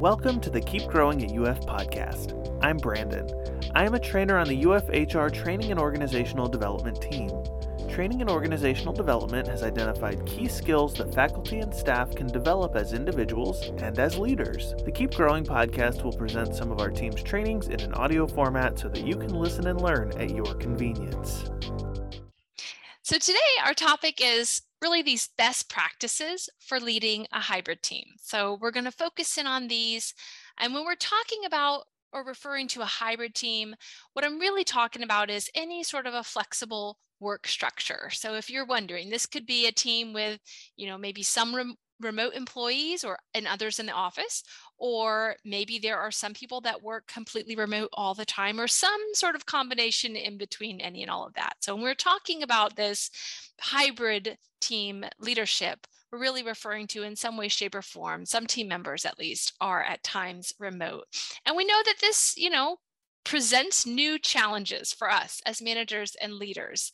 Welcome to the Keep Growing at UF podcast. I'm Brandon. I am a trainer on the UF HR Training and Organizational Development team. Training and Organizational Development has identified key skills that faculty and staff can develop as individuals and as leaders. The Keep Growing podcast will present some of our team's trainings in an audio format so that you can listen and learn at your convenience. So, today our topic is really these best practices for leading a hybrid team. So we're going to focus in on these. And when we're talking about or referring to a hybrid team, what I'm really talking about is any sort of a flexible work structure. So if you're wondering, this could be a team with, you know, maybe some rem- remote employees or and others in the office or maybe there are some people that work completely remote all the time or some sort of combination in between any and all of that. So when we're talking about this hybrid team leadership we're really referring to in some way shape or form some team members at least are at times remote. And we know that this you know presents new challenges for us as managers and leaders.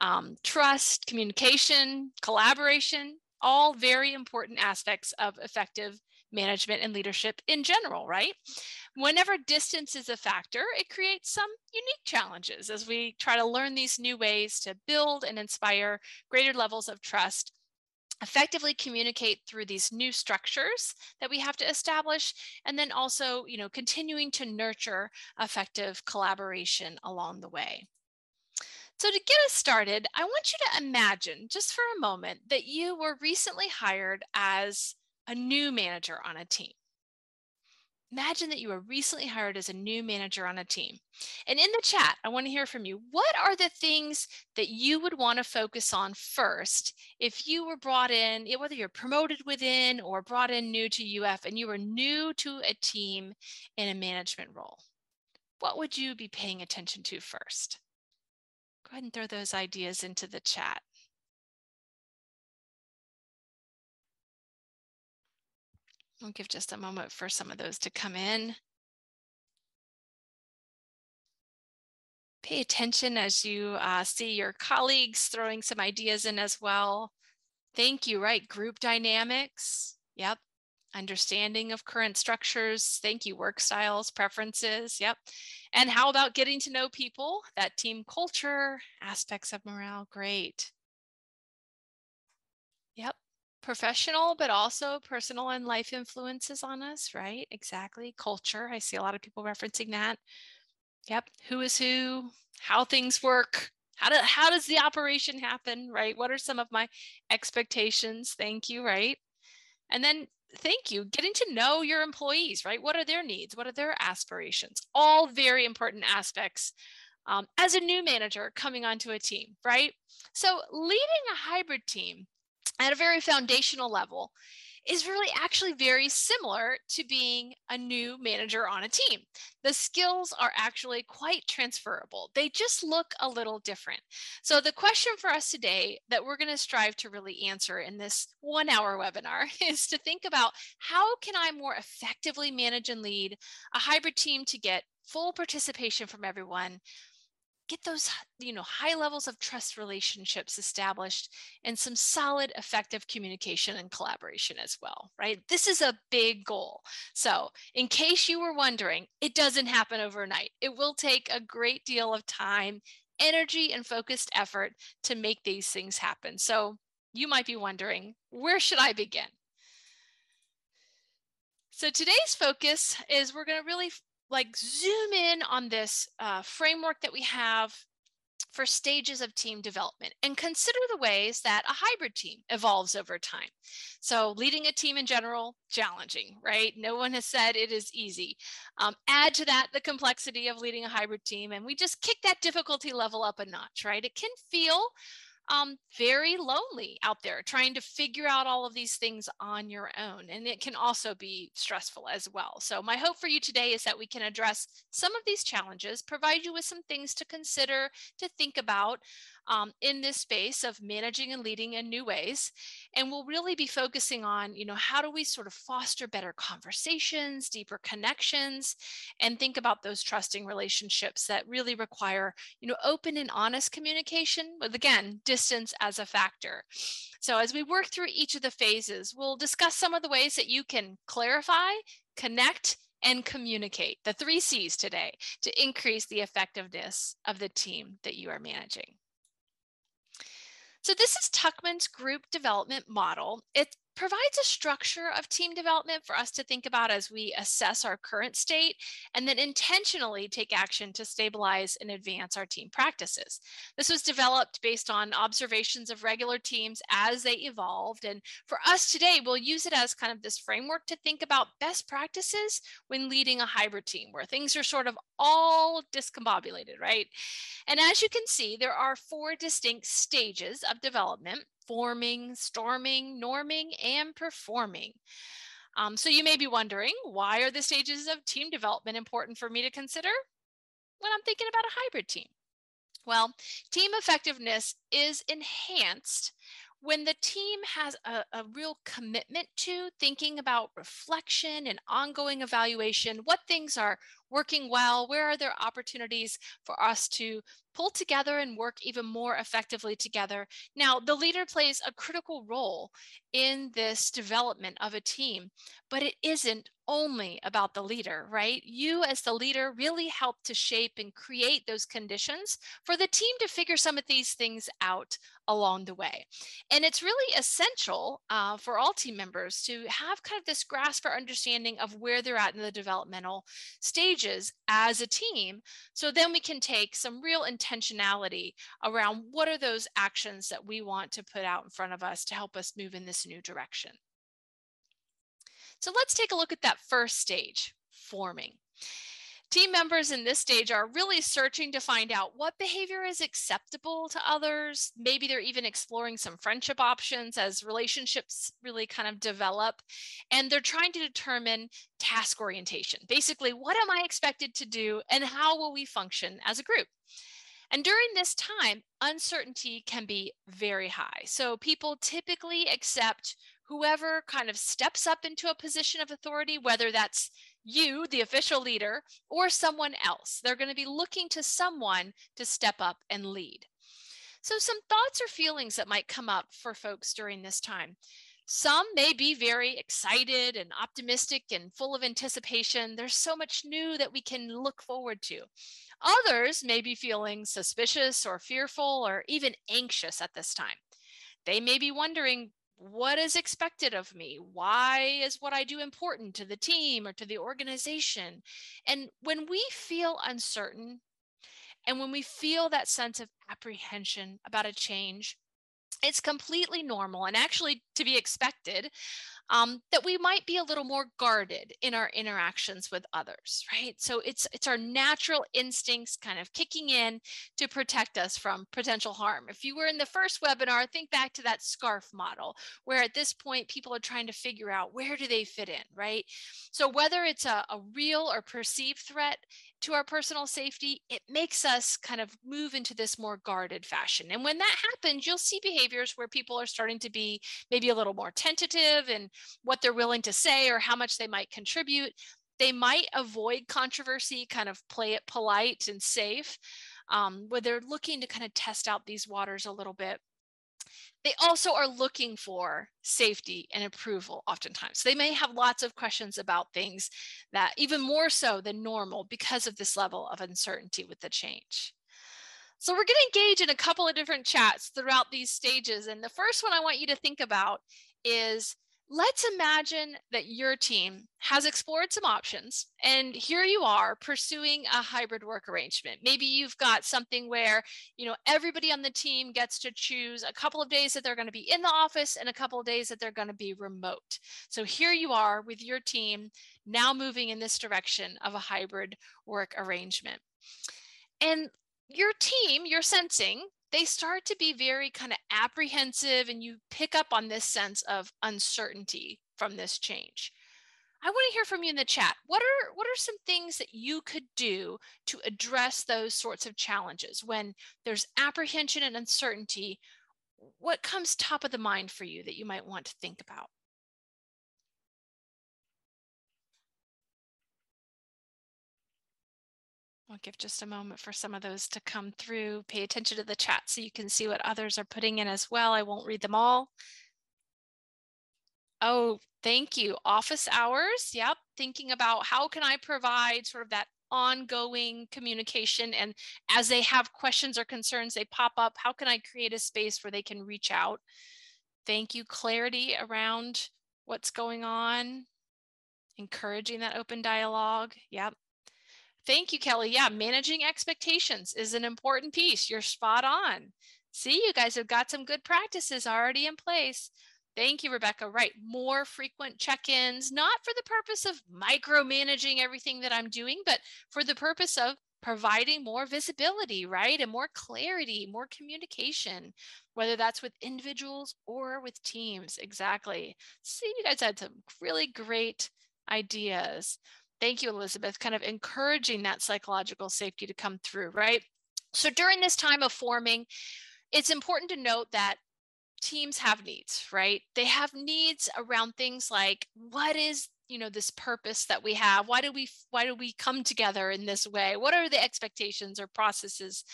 Um, trust communication collaboration all very important aspects of effective management and leadership in general, right? Whenever distance is a factor, it creates some unique challenges as we try to learn these new ways to build and inspire greater levels of trust effectively communicate through these new structures that we have to establish and then also you know continuing to nurture effective collaboration along the way so, to get us started, I want you to imagine just for a moment that you were recently hired as a new manager on a team. Imagine that you were recently hired as a new manager on a team. And in the chat, I want to hear from you. What are the things that you would want to focus on first if you were brought in, whether you're promoted within or brought in new to UF and you were new to a team in a management role? What would you be paying attention to first? Go ahead and throw those ideas into the chat. We'll give just a moment for some of those to come in. Pay attention as you uh, see your colleagues throwing some ideas in as well. Thank you, right? Group dynamics. Yep understanding of current structures. Thank you, work styles, preferences. Yep. And how about getting to know people, that team culture, aspects of morale? Great. Yep. Professional, but also personal and life influences on us, right? Exactly. Culture. I see a lot of people referencing that. Yep. Who is who, how things work. How, do, how does the operation happen, right? What are some of my expectations? Thank you, right? And then thank you getting to know your employees right? What are their needs? What are their aspirations? All very important aspects um, as a new manager coming onto a team right? So leading a hybrid team at a very foundational level is really actually very similar to being a new manager on a team. The skills are actually quite transferable. They just look a little different. So, the question for us today that we're going to strive to really answer in this one hour webinar is to think about how can I more effectively manage and lead a hybrid team to get full participation from everyone get those you know high levels of trust relationships established and some solid effective communication and collaboration as well right? This is a big goal. So in case you were wondering it doesn't happen overnight. It will take a great deal of time energy and focused effort to make these things happen. So you might be wondering where should i begin? So today's focus is we're going to really like zoom in on this uh, framework that we have for stages of team development and consider the ways that a hybrid team evolves over time. So, leading a team in general, challenging, right? No one has said it is easy. Um, add to that the complexity of leading a hybrid team, and we just kick that difficulty level up a notch, right? It can feel um, very lonely out there trying to figure out all of these things on your own. And it can also be stressful as well. So, my hope for you today is that we can address some of these challenges, provide you with some things to consider, to think about, um, in this space of managing and leading in new ways. And we'll really be focusing on, you know, how do we sort of foster better conversations, deeper connections, and think about those trusting relationships that really require, you know, open and honest communication, with again, distance as a factor. So as we work through each of the phases, we'll discuss some of the ways that you can clarify, connect, and communicate the three C's today to increase the effectiveness of the team that you are managing. So this is Tuckman's group development model. It provides a structure of team development for us to think about as we assess our current state and then intentionally take action to stabilize and advance our team practices. This was developed based on observations of regular teams as they evolved. And for us today, we'll use it as kind of this framework to think about best practices when leading a hybrid team where things are sort of all discombobulated, right? And as you can see, there are four distinct stages of development forming, storming, norming, and performing. Um, so you may be wondering, why are the stages of team development important for me to consider when I'm thinking about a hybrid team? Well, team effectiveness is enhanced when the team has a, a, real commitment to thinking about reflection and ongoing evaluation, what things are working well, where are there opportunities for us to pull together and work even more effectively together. Now, the leader plays a critical role in this development of a team, but it isn't only about the leader, right? You, as the leader, really help to shape and create those conditions for the team to figure some of these things out along the way. And it's really essential uh, for all team members to have kind of this grasp or understanding of where they're at in the developmental as a team. So then we can take some real intentionality around what are those actions that we want to put out in front of us to help us move in this new direction. So let's take a look at that first stage, forming. Team members in this stage are really searching to find out what behavior is acceptable to others. Maybe they're even exploring some friendship options as relationships really kind of develop. And they're trying to determine task orientation. Basically, what am I expected to do and how will we function as a group? And during this time, uncertainty can be very high. So people typically accept whoever kind of steps up into a position of authority, whether that's you, the official leader, or someone else. They're going to be looking to someone to step up and lead. So, some thoughts or feelings that might come up for folks during this time. Some may be very excited and optimistic and full of anticipation. There's so much new that we can look forward to. Others may be feeling suspicious or fearful or even anxious at this time. They may be wondering what is expected of me? Why is what I do important to the team or to the organization? And when we feel uncertain and when we feel that sense of apprehension about a change, it's completely normal and actually to be expected um, that we might be a little more guarded in our interactions with others, right? So it's it's our natural instincts kind of kicking in to protect us from potential harm. If you were in the first webinar, think back to that scarf model, where at this point people are trying to figure out where do they fit in, right? So whether it's a, a real or perceived threat, to our personal safety, it makes us kind of move into this more guarded fashion. And when that happens, you'll see behaviors where people are starting to be maybe a little more tentative in what they're willing to say or how much they might contribute. They might avoid controversy, kind of play it polite and safe, um, where they're looking to kind of test out these waters a little bit they also are looking for safety and approval oftentimes. So They may have lots of questions about things that even more so than normal because of this level of uncertainty with the change. So we're going to engage in a couple of different chats throughout these stages. And the first one I want you to think about is let's imagine that your team has explored some options and here you are pursuing a hybrid work arrangement. Maybe you've got something where you know everybody on the team gets to choose a couple of days that they're going to be in the office and a couple of days that they're going to be remote. So here you are with your team now moving in this direction of a hybrid work arrangement. And your team you're sensing they start to be very kind of apprehensive and you pick up on this sense of uncertainty from this change. I want to hear from you in the chat. What are what are some things that you could do to address those sorts of challenges when there's apprehension and uncertainty? What comes top of the mind for you that you might want to think about? I'll give just a moment for some of those to come through. Pay attention to the chat so you can see what others are putting in as well. I won't read them all. Oh, thank you. Office hours. Yep. Thinking about how can I provide sort of that ongoing communication and as they have questions or concerns they pop up how can i create a space where they can reach out thank you clarity around what's going on encouraging that open dialogue yep Thank you, Kelly. Yeah, managing expectations is an important piece. You're spot on. See, you guys have got some good practices already in place. Thank you, Rebecca. Right. More frequent check ins, not for the purpose of micromanaging everything that I'm doing, but for the purpose of providing more visibility, right? And more clarity, more communication, whether that's with individuals or with teams. Exactly. See, you guys had some really great ideas. Thank you, Elizabeth, kind of encouraging that psychological safety to come through, right? So during this time of forming, it's important to note that teams have needs, right? They have needs around things like what is you know this purpose that we have? Why do we why do we come together in this way? What are the expectations or processes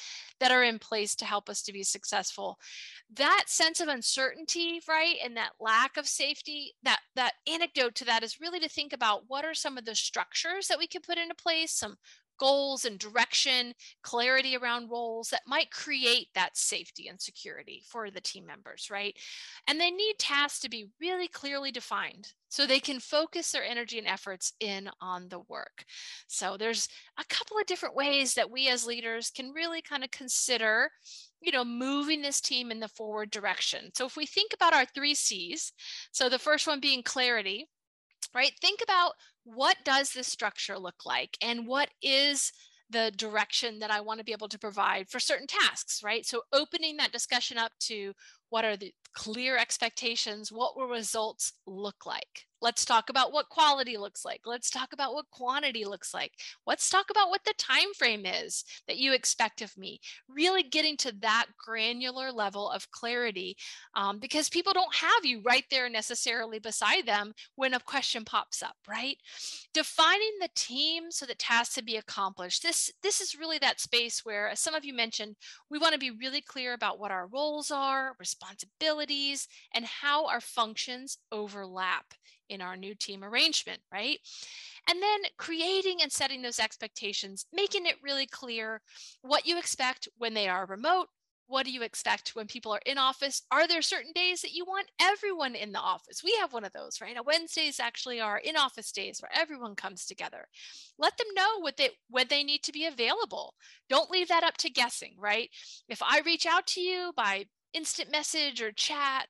that are in place to help us to be successful? That sense of uncertainty right and that lack of safety that that anecdote to that is really to think about what are some of the structures that we can put into place some goals and direction, clarity around roles that might create that safety and security for the team members, right? And they need tasks to be really clearly defined so they can focus their energy and efforts in on the work. So there's a couple of different ways that we as leaders can really kind of consider you know moving this team in the forward direction. So if we think about our 3 Cs, so the first one being clarity, right? Think about what does this structure look like and what is the direction that I want to be able to provide for certain tasks, right? So opening that discussion up to what are the clear expectations? What will results look like? Let's talk about what quality looks like. Let's talk about what quantity looks like. Let's talk about what the time frame is that you expect of me. Really getting to that granular level of clarity um, because people don't have you right there necessarily beside them when a question pops up, right? Defining the team so that tasks to be accomplished. This this is really that space where, as some of you mentioned, we want to be really clear about what our roles are, and how our functions overlap in our new team arrangement, right? And then creating and setting those expectations, making it really clear what you expect when they are remote. What do you expect when people are in office? Are there certain days that you want everyone in the office? We have one of those, right? Now, Wednesdays actually are in office days where everyone comes together. Let them know what they when they need to be available. Don't leave that up to guessing, right? If I reach out to you by instant message or chat,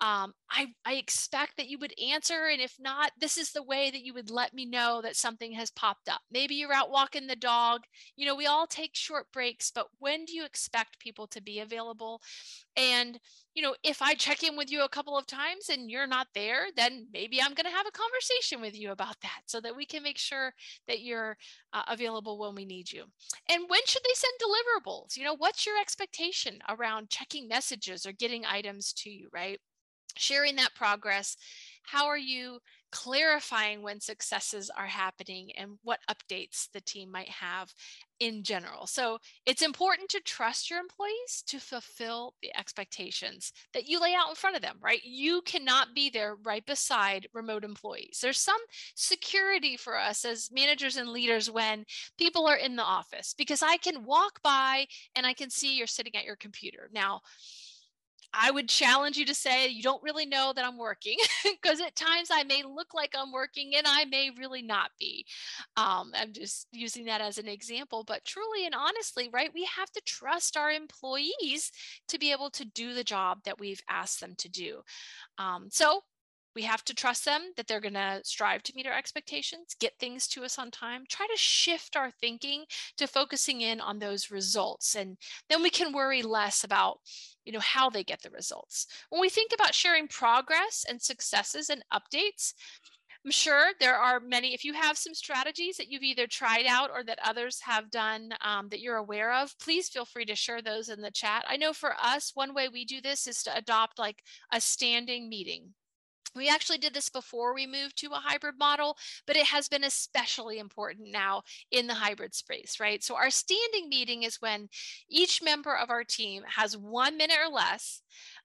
um, I, I expect that you would answer. And if not, this is the way that you would let me know that something has popped up. Maybe you're out walking the dog. You know, we all take short breaks, but when do you expect people to be available? And, you know, if I check in with you a couple of times and you're not there, then maybe I'm going to have a conversation with you about that so that we can make sure that you're uh, available when we need you. And when should they send deliverables? You know, what's your expectation around checking messages or getting items to you, right? Sharing that progress. How are you clarifying when successes are happening and what updates the team might have in general. So it's important to trust your employees to fulfill the expectations that you lay out in front of them, right? You cannot be there right beside remote employees. There's some security for us as managers and leaders when people are in the office because I can walk by and I can see you're sitting at your computer. Now, I would challenge you to say you don't really know that I'm working because at times I may look like I'm working and I may really not be. Um, I'm just using that as an example, but truly and honestly, right, we have to trust our employees to be able to do the job that we've asked them to do. Um, so we have to trust them that they're going to strive to meet our expectations, get things to us on time, try to shift our thinking to focusing in on those results. And then we can worry less about, you know, how they get the results. When we think about sharing progress and successes and updates, I'm sure there are many, if you have some strategies that you've either tried out or that others have done um, that you're aware of, please feel free to share those in the chat. I know for us, one way we do this is to adopt like a standing meeting. We actually did this before we moved to a hybrid model, but it has been especially important now in the hybrid space, right? So our standing meeting is when each member of our team has one minute or less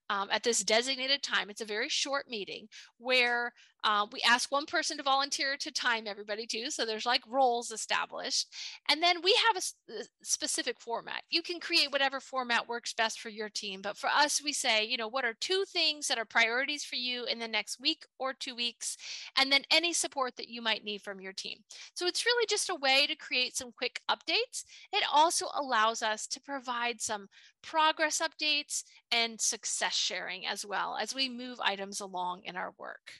um, at this designated time. It's a very short meeting where uh, we ask one person to volunteer to time everybody too. So there's like roles established. And then we have a, a specific format. You can create whatever format works best for your team. But for us, we say, you know, what are two things that are priorities for you in the next week or two weeks? And then any support that you might need from your team. So it's really just a way to create some quick updates. It also allows us to provide some progress updates and success sharing as well as we move items along in our work.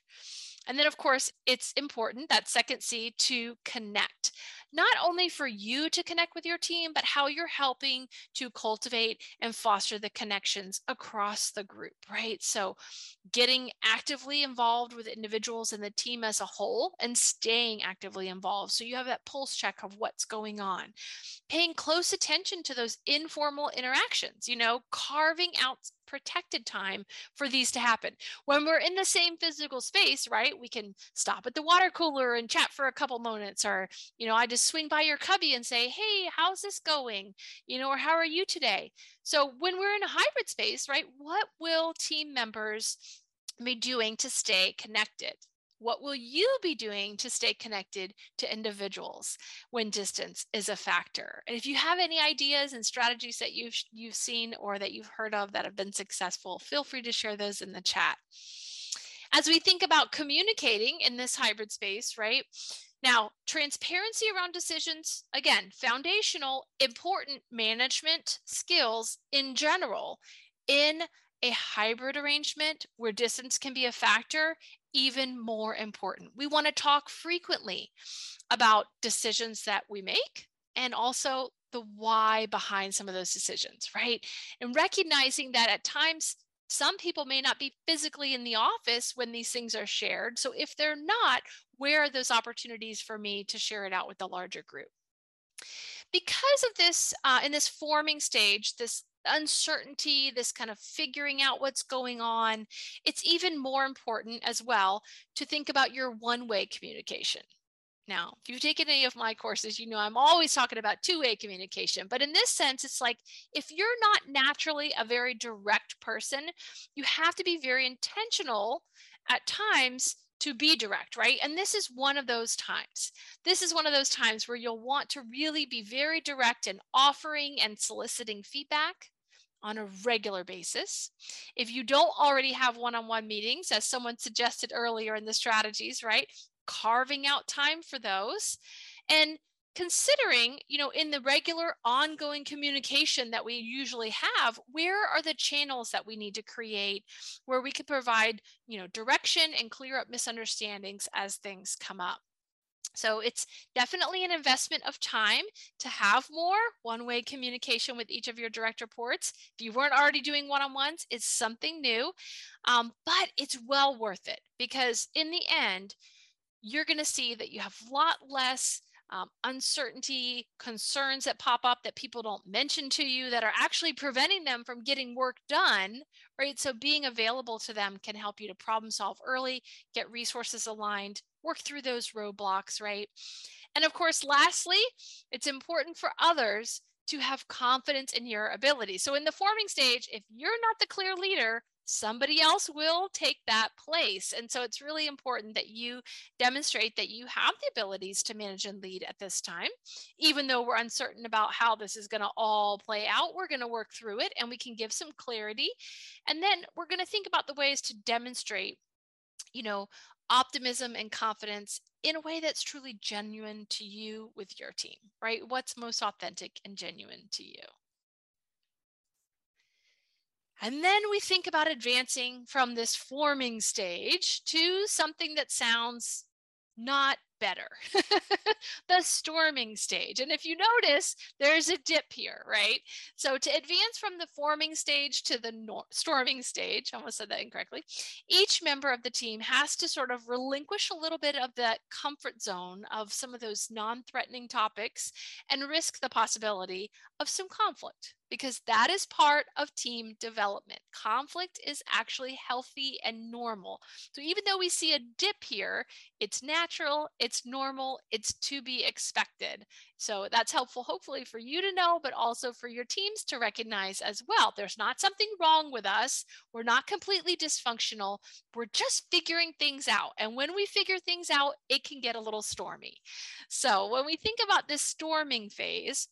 And then, of course, it's important that second C to connect, not only for you to connect with your team, but how you're helping to cultivate and foster the connections across the group, right? So, getting actively involved with individuals and the team as a whole and staying actively involved. So, you have that pulse check of what's going on, paying close attention to those informal interactions, you know, carving out protected time for these to happen. When we're in the same physical space, right, we can stop at the water cooler and chat for a couple moments, or, you know, I just swing by your cubby and say, hey, how's this going? You know, or how are you today? So when we're in a hybrid space, right, what will team members be doing to stay connected? What will you be doing to stay connected to individuals when distance is a factor? And if you have any ideas and strategies that you've you've seen or that you've heard of that have been successful, feel free to share those in the chat. As we think about communicating in this hybrid space, right? Now, transparency around decisions, again, foundational, important management skills in general in a hybrid arrangement where distance can be a factor even more important. We want to talk frequently about decisions that we make and also the why behind some of those decisions, right? And recognizing that at times, some people may not be physically in the office when these things are shared. So if they're not, where are those opportunities for me to share it out with the larger group? Because of this, uh, in this forming stage, this uncertainty, this kind of figuring out what's going on, it's even more important as well to think about your one way communication. Now, if you've taken any of my courses, you know I'm always talking about two way communication. But in this sense, it's like if you're not naturally a very direct person, you have to be very intentional at times to be direct, right? And this is one of those times. This is one of those times where you'll want to really be very direct in offering and soliciting feedback on a regular basis. If you don't already have one on one meetings, as someone suggested earlier in the strategies, right? Carving out time for those. And considering, you know, in the regular ongoing communication that we usually have, where are the channels that we need to create where we can provide, you know, direction and clear up misunderstandings as things come up? So it's definitely an investment of time to have more one way communication with each of your direct reports. If you weren't already doing one on ones, it's something new, um, but it's well worth it because in the end, you're going to see that you have a lot less um, uncertainty, concerns that pop up that people don't mention to you that are actually preventing them from getting work done, right? So being available to them can help you to problem solve early, get resources aligned, work through those roadblocks, right? And of course, lastly, it's important for others to have confidence in your ability. So in the forming stage, if you're not the clear leader, somebody else will take that place. And so it's really important that you demonstrate that you have the abilities to manage and lead at this time. Even though we're uncertain about how this is going to all play out, we're going to work through it and we can give some clarity. And then we're going to think about the ways to demonstrate, you know, optimism and confidence in a way that's truly genuine to you with your team, right? What's most authentic and genuine to you. And then we think about advancing from this forming stage to something that sounds not better. the storming stage. And if you notice, there's a dip here, right? So to advance from the forming stage to the nor- storming stage, I almost said that incorrectly, each member of the team has to sort of relinquish a little bit of that comfort zone of some of those non threatening topics and risk the possibility of some conflict because that is part of team development. Conflict is actually healthy and normal. So even though we see a dip here, it's natural, it's normal, it's to be expected. So that's helpful, hopefully, for you to know, but also for your teams to recognize as well. There's not something wrong with us. We're not completely dysfunctional. We're just figuring things out. And when we figure things out, it can get a little stormy. So when we think about this storming phase,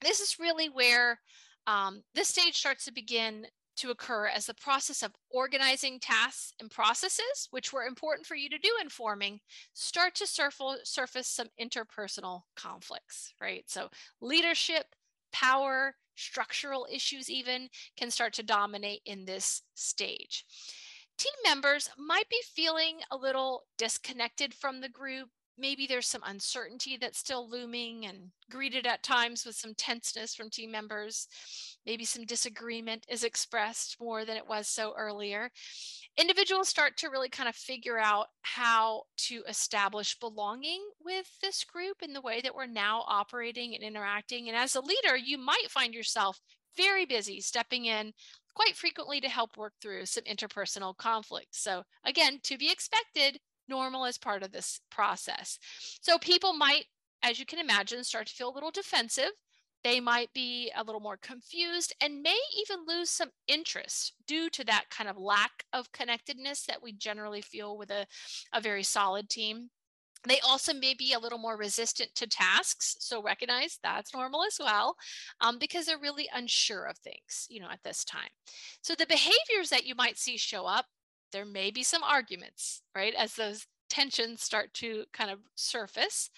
this is really where um, this stage starts to begin to occur as the process of organizing tasks and processes, which were important for you to do in forming, start to surface some interpersonal conflicts, right? So leadership, power, structural issues even can start to dominate in this stage. Team members might be feeling a little disconnected from the group, maybe there's some uncertainty that's still looming and greeted at times with some tenseness from team members. Maybe some disagreement is expressed more than it was so earlier. Individuals start to really kind of figure out how to establish belonging with this group in the way that we're now operating and interacting. And as a leader, you might find yourself very busy stepping in quite frequently to help work through some interpersonal conflicts. So, again, to be expected, normal as part of this process. So people might, as you can imagine, start to feel a little defensive. They might be a little more confused and may even lose some interest due to that kind of lack of connectedness that we generally feel with a, a very solid team. They also may be a little more resistant to tasks. So recognize that's normal as well um, because they're really unsure of things, you know, at this time. So the behaviors that you might see show up there may be some arguments, right? As those tensions start to kind of surface.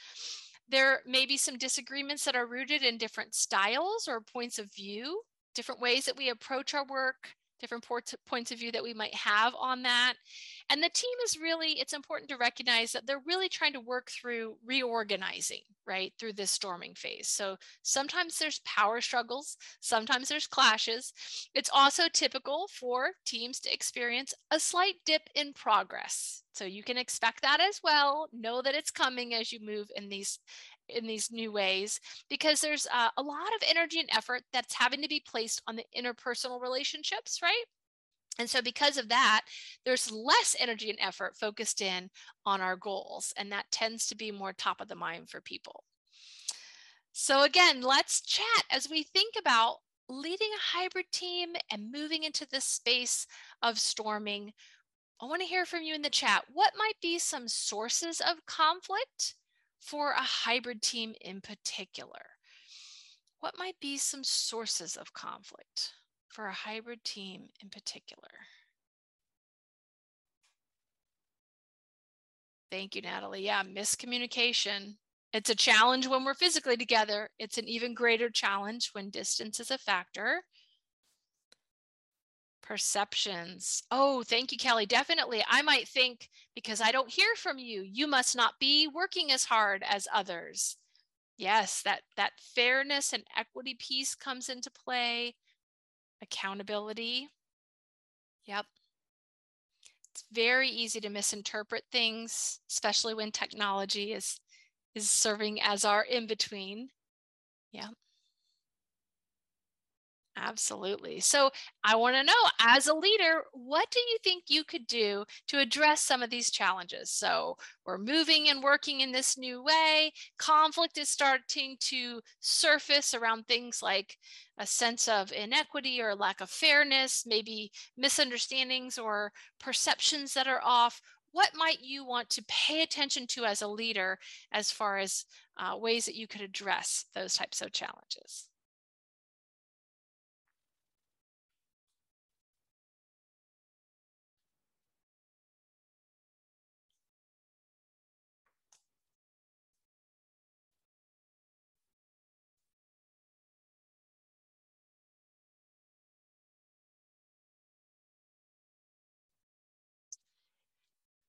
There may be some disagreements that are rooted in different styles or points of view, different ways that we approach our work, different points of view that we might have on that. And the team is really, it's important to recognize that they're really trying to work through reorganizing, right, through this storming phase. So sometimes there's power struggles, sometimes there's clashes. It's also typical for teams to experience a slight dip in progress. So you can expect that as well. Know that it's coming as you move in these in these new ways because there's uh, a lot of energy and effort that's having to be placed on the interpersonal relationships, right? And so, because of that, there's less energy and effort focused in on our goals, and that tends to be more top of the mind for people. So, again, let's chat as we think about leading a hybrid team and moving into this space of storming. I want to hear from you in the chat. What might be some sources of conflict for a hybrid team in particular? What might be some sources of conflict for a hybrid team in particular? Thank you, Natalie. Yeah, miscommunication. It's a challenge when we're physically together. It's an even greater challenge when distance is a factor. Perceptions. Oh, thank you, Kelly. Definitely. I might think because I don't hear from you, you must not be working as hard as others. Yes, that that fairness and equity piece comes into play. Accountability. Yep. It's very easy to misinterpret things, especially when technology is is serving as our in between. Yeah. Absolutely. So I want to know, as a leader, what do you think you could do to address some of these challenges? So we're moving and working in this new way. Conflict is starting to surface around things like a sense of inequity or lack of fairness, maybe misunderstandings or perceptions that are off. What might you want to pay attention to as a leader as far as uh, ways that you could address those types of challenges?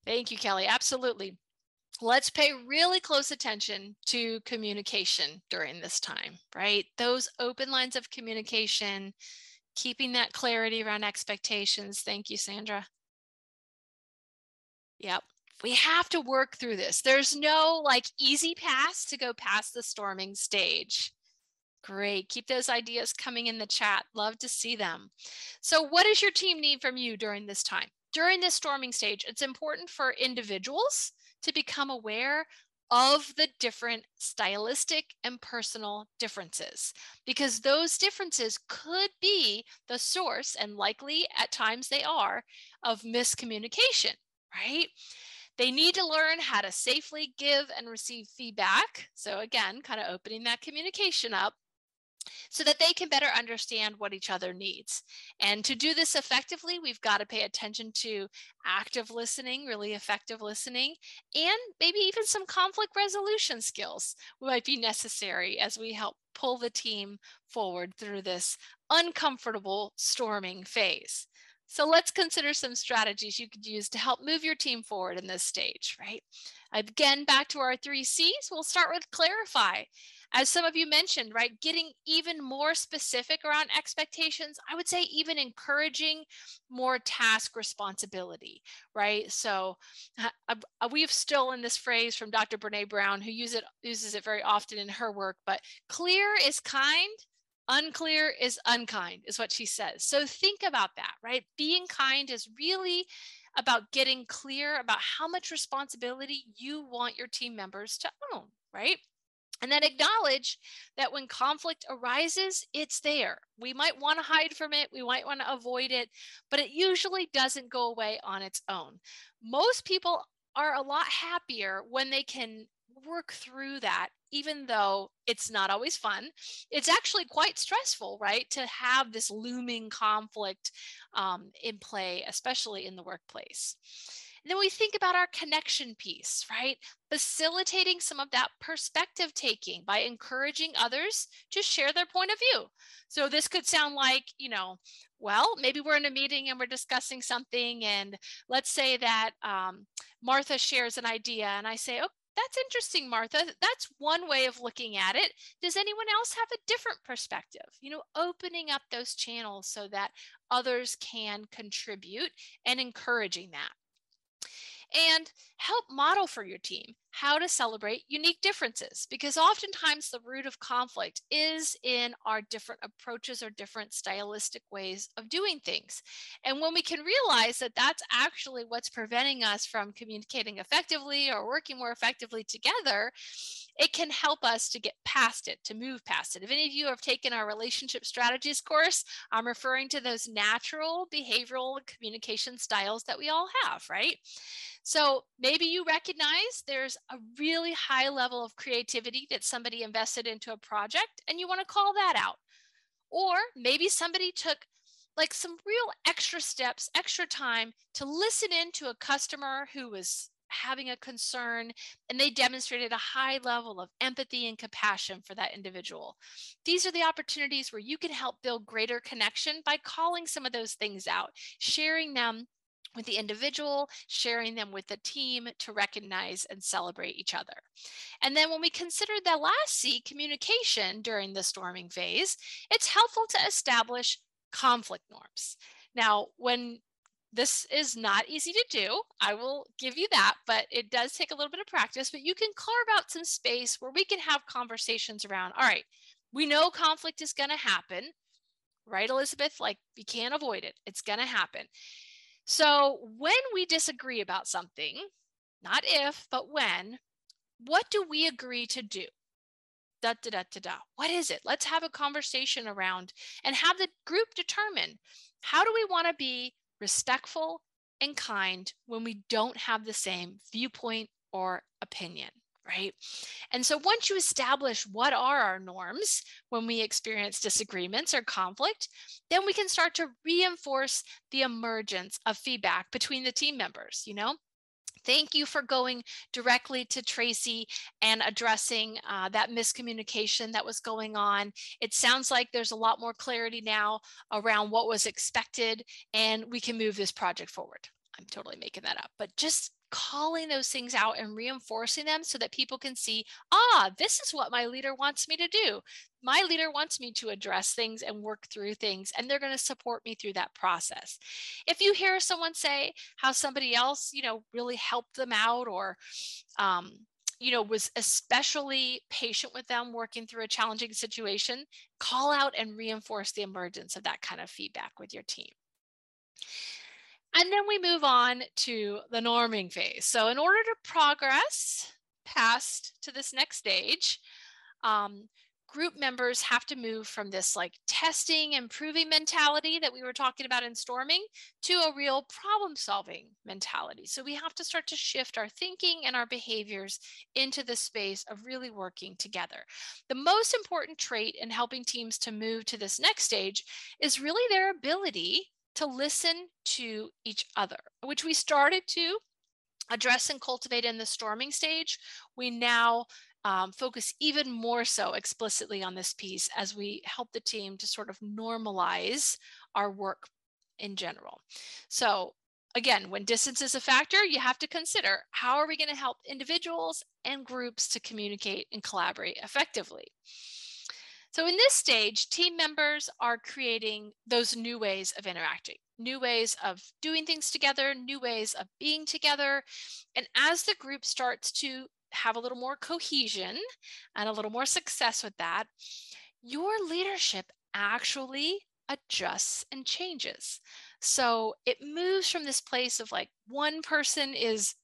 Thank you, Kelly. Absolutely. let's pay really close attention to communication during this time, right? Those open lines of communication, keeping that clarity around expectations. Thank you, Sandra. Yep. We have to work through this. There's no like easy pass to go past the storming stage. Great. Keep those ideas coming in the chat. Love to see them. So, what does your team need from you during this time? During this storming stage, it's important for individuals to become aware of the different stylistic and personal differences because those differences could be the source and likely at times they are of miscommunication, right? They need to learn how to safely give and receive feedback. So, again, kind of opening that communication up so that they can better understand what each other needs. And to do this effectively, we've got to pay attention to active listening, really effective listening, and maybe even some conflict resolution skills might be necessary as we help pull the team forward through this uncomfortable storming phase. So let's consider some strategies you could use to help move your team forward in this stage, right? Again, back to our three C's, we'll start with clarify as some of you mentioned, right, getting even more specific around expectations, I would say even encouraging more task responsibility, right? So uh, uh we've still in this phrase from Dr. Brene Brown, who use it, uses it very often in her work, but clear is kind, unclear is unkind, is what she says. So think about that, right? Being kind is really about getting clear about how much responsibility you want your team members to own, right? And then acknowledge that when conflict arises, it's there. We might want to hide from it, we might want to avoid it, but it usually doesn't go away on its own. Most people are a lot happier when they can work through that, even though it's not always fun. It's actually quite stressful, right? To have this looming conflict um, in play, especially in the workplace. And then we think about our connection piece, right? Facilitating some of that perspective taking by encouraging others to share their point of view. So this could sound like, you know, well, maybe we're in a meeting and we're discussing something, and let's say that um, Martha shares an idea, and I say, oh, that's interesting, Martha. That's one way of looking at it. Does anyone else have a different perspective? You know, opening up those channels so that others can contribute and encouraging that and help model for your team how to celebrate unique differences because oftentimes the root of conflict is in our different approaches or different stylistic ways of doing things. And when we can realize that that's actually what's preventing us from communicating effectively or working more effectively together, it can help us to get past it, to move past it. If any of you have taken our relationship strategies course, I'm referring to those natural behavioral communication styles that we all have, right? So maybe you recognize there's a really high level of creativity that somebody invested into a project and you want to call that out. Or maybe somebody took like some real extra steps, extra time to listen in to a customer who was having a concern and they demonstrated a high level of empathy and compassion for that individual. These are the opportunities where you can help build greater connection by calling some of those things out, sharing them with the individual, sharing them with the team to recognize and celebrate each other. And then when we consider the last C, communication during the storming phase, it's helpful to establish conflict norms. Now, when this is not easy to do. I will give you that, but it does take a little bit of practice. But you can carve out some space where we can have conversations around all right, we know conflict is going to happen, right, Elizabeth? Like, we can't avoid it, it's going to happen. So when we disagree about something, not if, but when, what do we agree to do? Da, da, da, da, da. What is it? Let's have a conversation around and have the group determine how do we want to be respectful and kind when we don't have the same viewpoint or opinion right? And so once you establish what are our norms when we experience disagreements or conflict, then we can start to reinforce the emergence of feedback between the team members, you know? Thank you for going directly to Tracy and addressing uh, that miscommunication that was going on. It sounds like there's a lot more clarity now around what was expected, and we can move this project forward. I'm totally making that up, but just calling those things out and reinforcing them so that people can see, ah, this is what my leader wants me to do. My leader wants me to address things and work through things, and they're going to support me through that process. If you hear someone say how somebody else, you know, really helped them out or, um, you know, was especially patient with them working through a challenging situation, call out and reinforce the emergence of that kind of feedback with your team. And then we move on to the norming phase. So in order to progress past to this next stage, um, group members have to move from this like testing and proving mentality that we were talking about in storming to a real problem solving mentality. So we have to start to shift our thinking and our behaviors into the space of really working together. The most important trait in helping teams to move to this next stage is really their ability to listen to each other, which we started to address and cultivate in the storming stage. We now um, focus even more so explicitly on this piece as we help the team to sort of normalize our work in general. So again, when distance is a factor, you have to consider how are we going to help individuals and groups to communicate and collaborate effectively. So in this stage, team members are creating those new ways of interacting, new ways of doing things together, new ways of being together. And as the group starts to have a little more cohesion and a little more success with that, your leadership actually adjusts and changes. So it moves from this place of like one person is,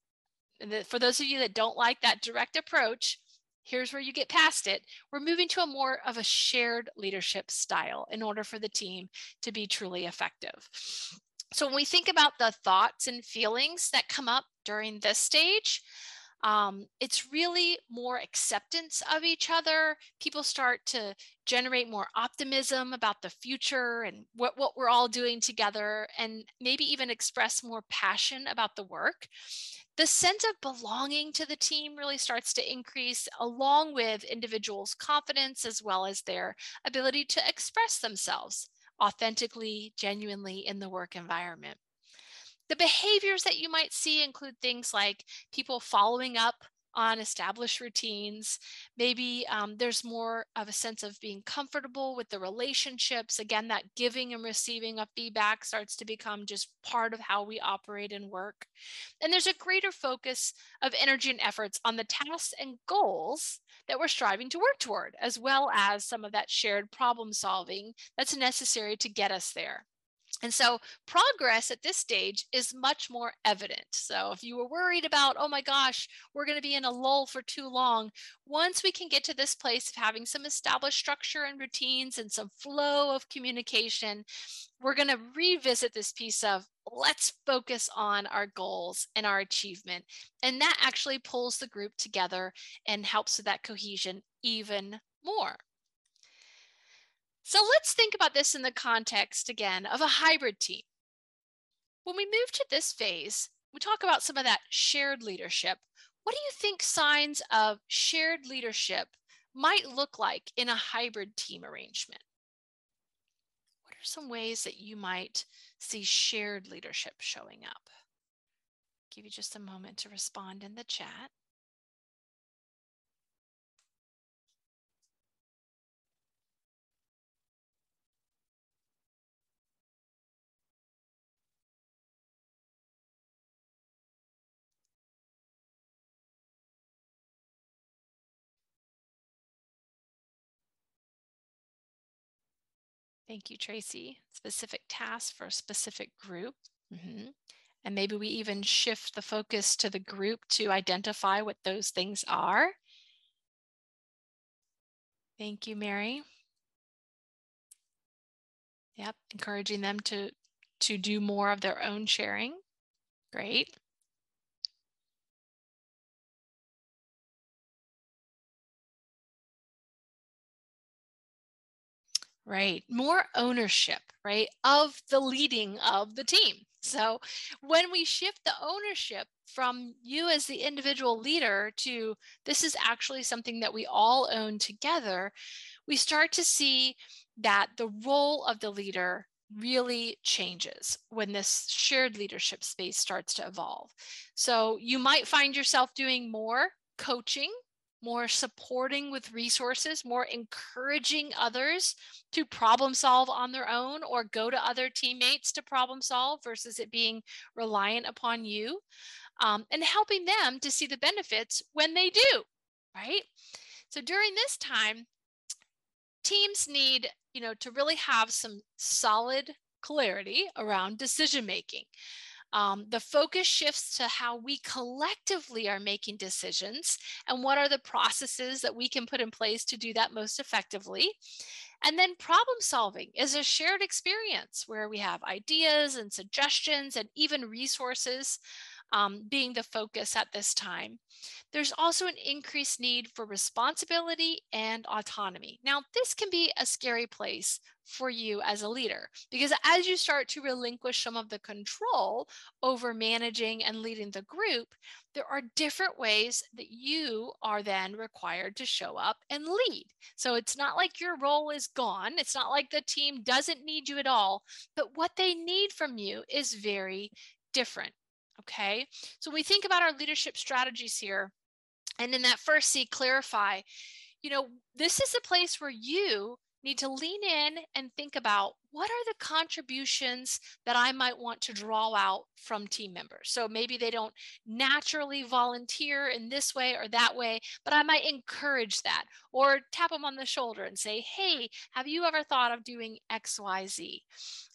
for those of you that don't like that direct approach, here's where you get past it. We're moving to a more of a shared leadership style in order for the team to be truly effective. So when we think about the thoughts and feelings that come up during this stage, um, it's really more acceptance of each other. People start to generate more optimism about the future and what, what we're all doing together, and maybe even express more passion about the work. The sense of belonging to the team really starts to increase, along with individuals' confidence as well as their ability to express themselves authentically, genuinely in the work environment. The behaviors that you might see include things like people following up on established routines. Maybe um, there's more of a sense of being comfortable with the relationships. Again, that giving and receiving of feedback starts to become just part of how we operate and work. And there's a greater focus of energy and efforts on the tasks and goals that we're striving to work toward, as well as some of that shared problem solving that's necessary to get us there. And so progress at this stage is much more evident. So if you were worried about, oh my gosh, we're going to be in a lull for too long, once we can get to this place of having some established structure and routines and some flow of communication, we're going to revisit this piece of let's focus on our goals and our achievement. And that actually pulls the group together and helps with that cohesion even more. So let's think about this in the context again of a hybrid team. When we move to this phase, we talk about some of that shared leadership. What do you think signs of shared leadership might look like in a hybrid team arrangement? What are some ways that you might see shared leadership showing up? Give you just a moment to respond in the chat. Thank you, Tracy. Specific tasks for a specific group. Mm-hmm. And maybe we even shift the focus to the group to identify what those things are. Thank you, Mary. Yep, encouraging them to, to do more of their own sharing. Great. Right? More ownership, right, of the leading of the team. So when we shift the ownership from you as the individual leader to this is actually something that we all own together, we start to see that the role of the leader really changes when this shared leadership space starts to evolve. So you might find yourself doing more coaching, more supporting with resources, more encouraging others to problem solve on their own or go to other teammates to problem solve versus it being reliant upon you, um, and helping them to see the benefits when they do, right? So during this time, teams need you know to really have some solid clarity around decision making um, the focus shifts to how we collectively are making decisions and what are the processes that we can put in place to do that most effectively. And then problem solving is a shared experience where we have ideas and suggestions and even resources um, being the focus at this time. There's also an increased need for responsibility and autonomy. Now, this can be a scary place for you as a leader because as you start to relinquish some of the control over managing and leading the group, there are different ways that you are then required to show up and lead. So it's not like your role is gone, it's not like the team doesn't need you at all, but what they need from you is very different. Okay. So we think about our leadership strategies here. And in that first C, clarify, you know, this is a place where you need to lean in and think about what are the contributions that I might want to draw out from team members. So maybe they don't naturally volunteer in this way or that way, but I might encourage that or tap them on the shoulder and say, hey, have you ever thought of doing XYZ?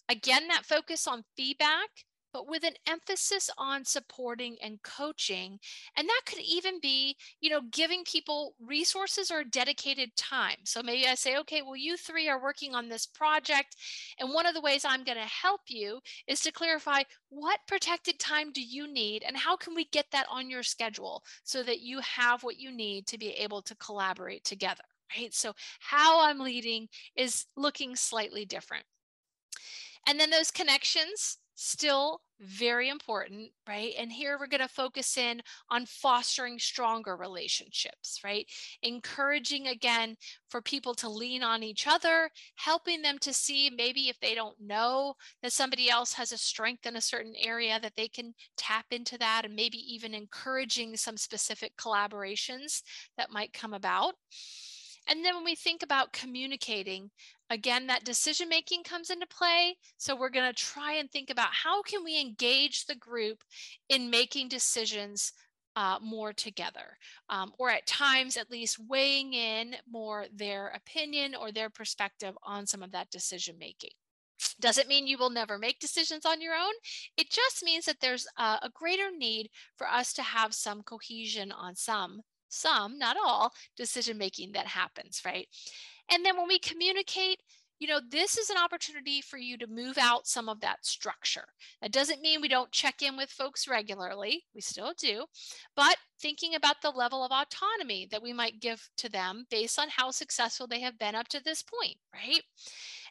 Again, that focus on feedback but with an emphasis on supporting and coaching. And that could even be, you know, giving people resources or dedicated time. So maybe I say, okay, well, you three are working on this project. And one of the ways I'm going to help you is to clarify what protected time do you need and how can we get that on your schedule so that you have what you need to be able to collaborate together. Right. So, how I'm leading is looking slightly different. And then those connections, still very important, right? And here we're going to focus in on fostering stronger relationships, right? Encouraging again for people to lean on each other, helping them to see maybe if they don't know that somebody else has a strength in a certain area that they can tap into that and maybe even encouraging some specific collaborations that might come about. And then when we think about communicating, again, that decision making comes into play. So we're going to try and think about how can we engage the group in making decisions uh, more together, um, or at times at least weighing in more their opinion or their perspective on some of that decision making. Doesn't mean you will never make decisions on your own. It just means that there's a, a greater need for us to have some cohesion on some some, not all, decision making that happens, right? And then when we communicate, you know, this is an opportunity for you to move out some of that structure. That doesn't mean we don't check in with folks regularly, we still do, but thinking about the level of autonomy that we might give to them based on how successful they have been up to this point, right?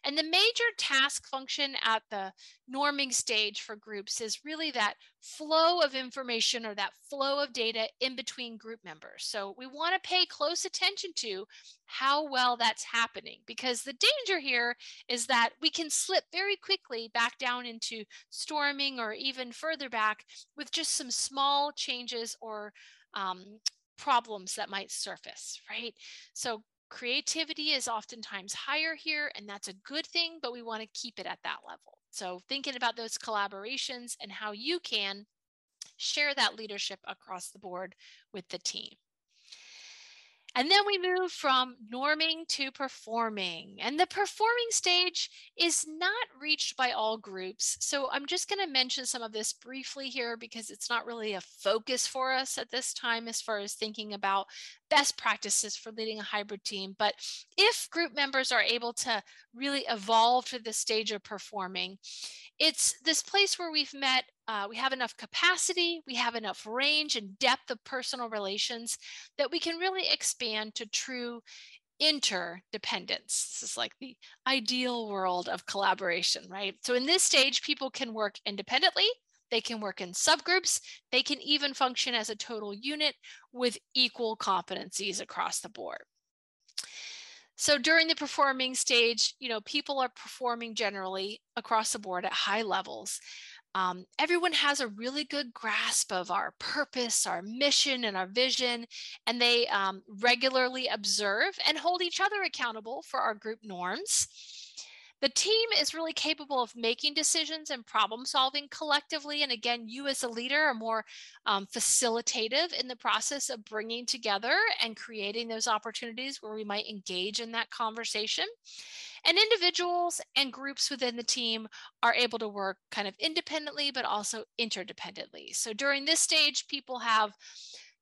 And the major task function at the norming stage for groups is really that flow of information or that flow of data in between group members. So we want to pay close attention to how well that's happening because the danger here is that we can slip very quickly back down into storming or even further back with just some small changes or um, problems that might surface, right? So creativity is oftentimes higher here, and that's a good thing, but we want to keep it at that level. So, thinking about those collaborations and how you can share that leadership across the board with the team. And then we move from norming to performing. And the performing stage is not reached by all groups. So I'm just going to mention some of this briefly here because it's not really a focus for us at this time as far as thinking about best practices for leading a hybrid team. But if group members are able to really evolve to the stage of performing, it's this place where we've met, uh, we have enough capacity, we have enough range and depth of personal relations that we can really expand to true interdependence. This is like the ideal world of collaboration, right? So in this stage, people can work independently, they can work in subgroups, they can even function as a total unit with equal competencies across the board. So during the performing stage, you know, people are performing generally across the board at high levels. Um, everyone has a really good grasp of our purpose, our mission, and our vision, and they um, regularly observe and hold each other accountable for our group norms. The team is really capable of making decisions and problem solving collectively. And again, you as a leader are more um, facilitative in the process of bringing together and creating those opportunities where we might engage in that conversation. And individuals and groups within the team are able to work kind of independently, but also interdependently. So during this stage, people have,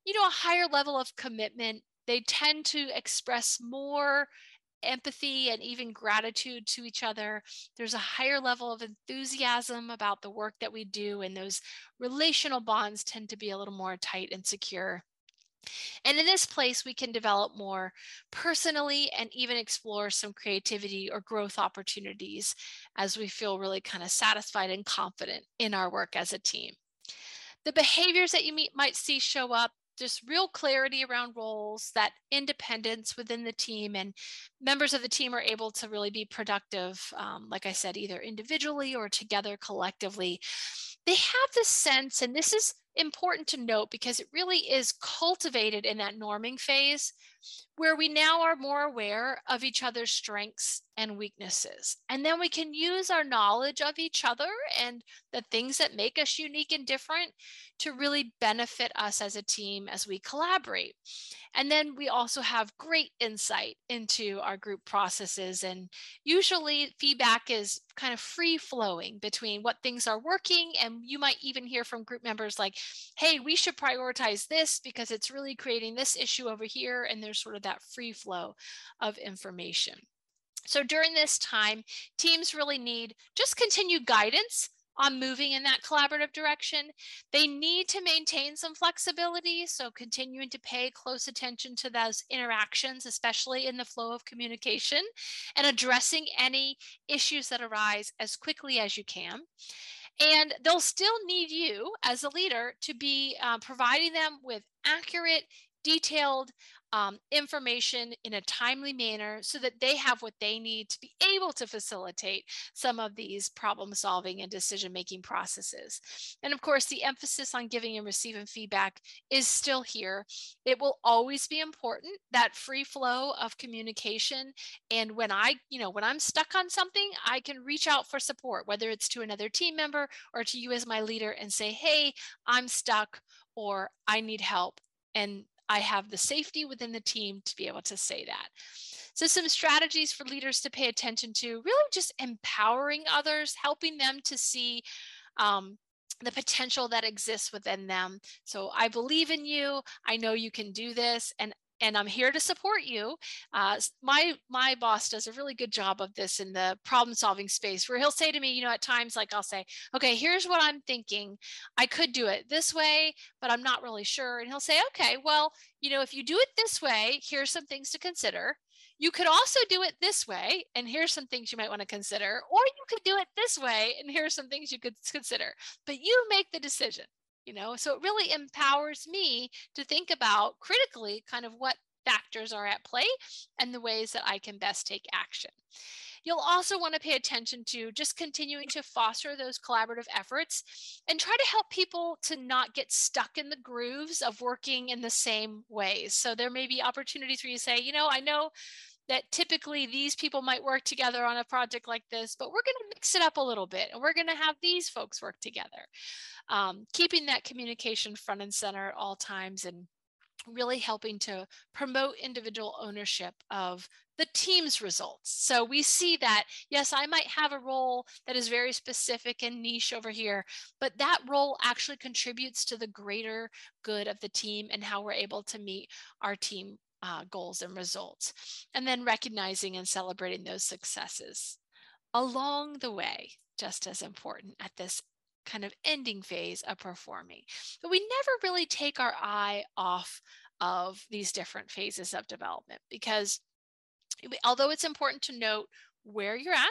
you know, a higher level of commitment. They tend to express more empathy and even gratitude to each other. There's a higher level of enthusiasm about the work that we do, and those relational bonds tend to be a little more tight and secure. And in this place, we can develop more personally and even explore some creativity or growth opportunities as we feel really kind of satisfied and confident in our work as a team. The behaviors that you meet, might see show up just real clarity around roles, that independence within the team, and members of the team are able to really be productive, um, like I said, either individually or together collectively. They have this sense, and this is important to note because it really is cultivated in that norming phase where we now are more aware of each other's strengths and weaknesses. And then we can use our knowledge of each other and the things that make us unique and different to really benefit us as a team as we collaborate. And then we also have great insight into our group processes. And usually feedback is kind of free flowing between what things are working. And you might even hear from group members like, hey, we should prioritize this because it's really creating this issue over here. And there's sort of that free flow of information. So during this time, teams really need just continued guidance on moving in that collaborative direction. They need to maintain some flexibility, so continuing to pay close attention to those interactions, especially in the flow of communication, and addressing any issues that arise as quickly as you can. And they'll still need you as a leader to be uh, providing them with accurate, detailed um, information in a timely manner so that they have what they need to be able to facilitate some of these problem solving and decision making processes. And of course, the emphasis on giving and receiving feedback is still here. It will always be important that free flow of communication. And when I, you know, when I'm stuck on something, I can reach out for support, whether it's to another team member or to you as my leader and say, hey, I'm stuck or I need help and I have the safety within the team to be able to say that. So, some strategies for leaders to pay attention to really just empowering others, helping them to see um, the potential that exists within them. So, I believe in you. I know you can do this. And and I'm here to support you. Uh, my my boss does a really good job of this in the problem solving space, where he'll say to me, you know, at times like I'll say, okay, here's what I'm thinking. I could do it this way, but I'm not really sure. And he'll say, okay, well, you know, if you do it this way, here's some things to consider. You could also do it this way, and here's some things you might want to consider, or you could do it this way, and here's some things you could consider. But you make the decision you know so it really empowers me to think about critically kind of what factors are at play and the ways that i can best take action You'll also want to pay attention to just continuing to foster those collaborative efforts and try to help people to not get stuck in the grooves of working in the same ways. So there may be opportunities where you say, you know, I know that typically these people might work together on a project like this, but we're going to mix it up a little bit and we're going to have these folks work together. Um, keeping that communication front and center at all times and really helping to promote individual ownership of the team's results. So we see that, yes, I might have a role that is very specific and niche over here, but that role actually contributes to the greater good of the team and how we're able to meet our team uh, goals and results. And then recognizing and celebrating those successes along the way, just as important at this kind of ending phase of performing. But we never really take our eye off of these different phases of development because although it's important to note where you're at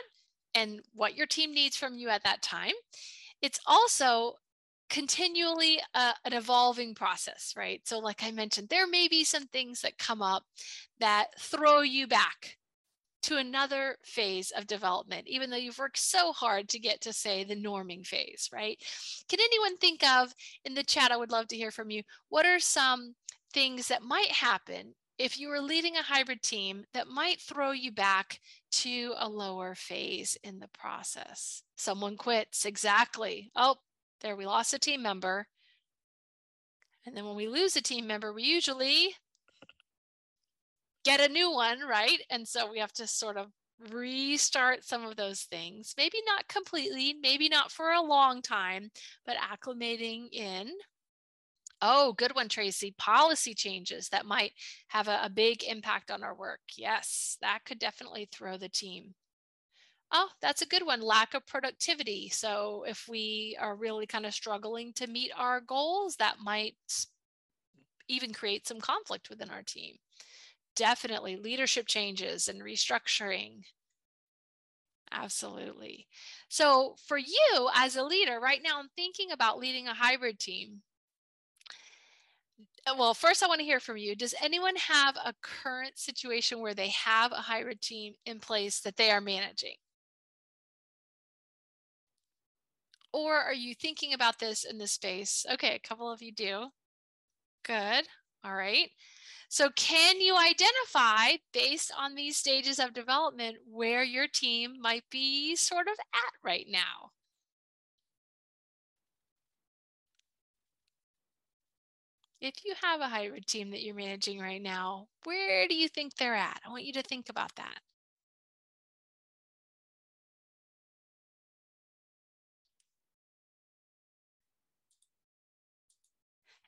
and what your team needs from you at that time, it's also continually uh, an evolving process, right? So, like I mentioned, there may be some things that come up that throw you back to another phase of development, even though you've worked so hard to get to, say, the norming phase, right? Can anyone think of, in the chat, I would love to hear from you, what are some things that might happen if you were leading a hybrid team that might throw you back to a lower phase in the process? Someone quits, exactly. Oh, there, we lost a team member. And then when we lose a team member, we usually get a new one, right? And so we have to sort of restart some of those things. Maybe not completely, maybe not for a long time, but acclimating in. Oh, good one, Tracy. Policy changes that might have a, a big impact on our work. Yes, that could definitely throw the team. Oh, that's a good one. Lack of productivity. So if we are really kind of struggling to meet our goals, that might even create some conflict within our team definitely leadership changes and restructuring. Absolutely. So, for you as a leader, right now, I'm thinking about leading a hybrid team. Uh, well, first, I want to hear from you. Does anyone have a current situation where they have a hybrid team in place that they are managing? Or are you thinking about this in this space? Okay, a couple of you do. Good. All right. So, can you identify based on these stages of development where your team might be sort of at right now? If you have a hybrid team that you're managing right now, where do you think they're at? I want you to think about that.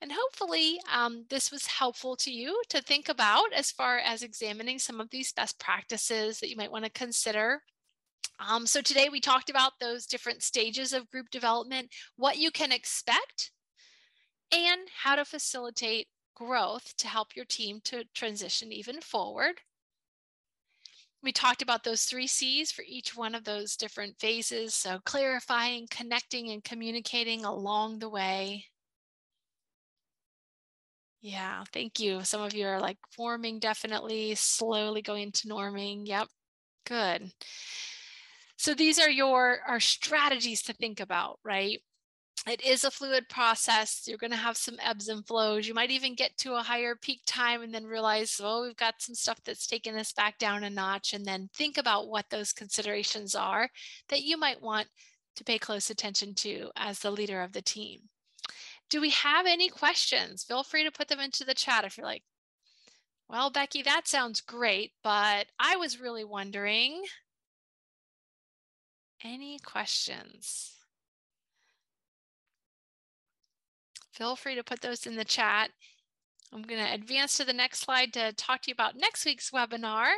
And hopefully, um, this was helpful to you to think about as far as examining some of these best practices that you might want to consider. Um, so, today we talked about those different stages of group development, what you can expect, and how to facilitate growth to help your team to transition even forward. We talked about those three C's for each one of those different phases. So, clarifying, connecting, and communicating along the way. Yeah, thank you. Some of you are like forming definitely, slowly going to norming. Yep, good. So these are your our strategies to think about, right? It is a fluid process. You're going to have some ebbs and flows. You might even get to a higher peak time and then realize, oh, we've got some stuff that's taking us back down a notch. And then think about what those considerations are that you might want to pay close attention to as the leader of the team do we have any questions? Feel free to put them into the chat if you're like, well, Becky, that sounds great, but I was really wondering. Any questions? Feel free to put those in the chat. I'm going to advance to the next slide to talk to you about next week's webinar.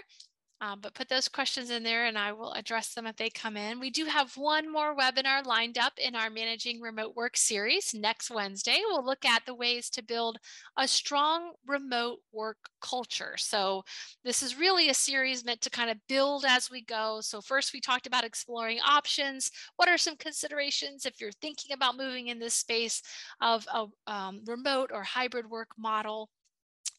Um, but put those questions in there and I will address them if they come in. We do have one more webinar lined up in our Managing Remote Work series next Wednesday. We'll look at the ways to build a strong remote work culture. So this is really a series meant to kind of build as we go. So first we talked about exploring options. What are some considerations if you're thinking about moving in this space of a um, remote or hybrid work model?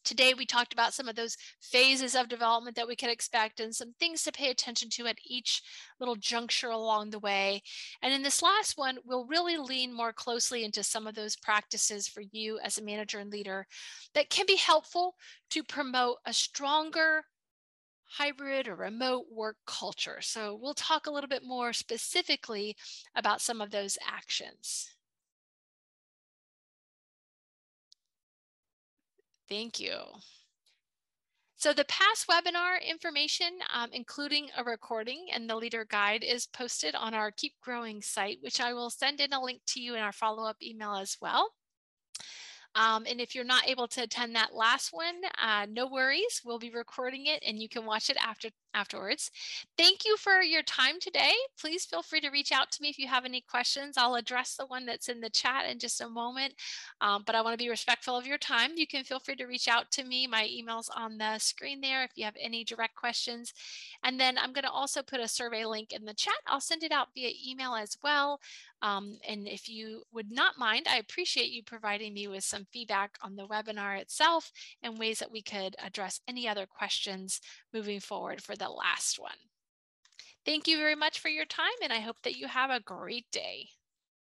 Today, we talked about some of those phases of development that we can expect and some things to pay attention to at each little juncture along the way. And in this last one, we'll really lean more closely into some of those practices for you as a manager and leader that can be helpful to promote a stronger hybrid or remote work culture. So we'll talk a little bit more specifically about some of those actions. Thank you. So the past webinar information, um, including a recording and the leader guide is posted on our Keep Growing site, which I will send in a link to you in our follow-up email as well. Um, and if you're not able to attend that last one, uh, no worries. We'll be recording it and you can watch it after afterwards. Thank you for your time today. Please feel free to reach out to me if you have any questions. I'll address the one that's in the chat in just a moment, um, but I want to be respectful of your time. You can feel free to reach out to me. My email's on the screen there if you have any direct questions. And then I'm going to also put a survey link in the chat. I'll send it out via email as well. Um, and if you would not mind, I appreciate you providing me with some feedback on the webinar itself and ways that we could address any other questions moving forward for the last one. Thank you very much for your time, and I hope that you have a great day.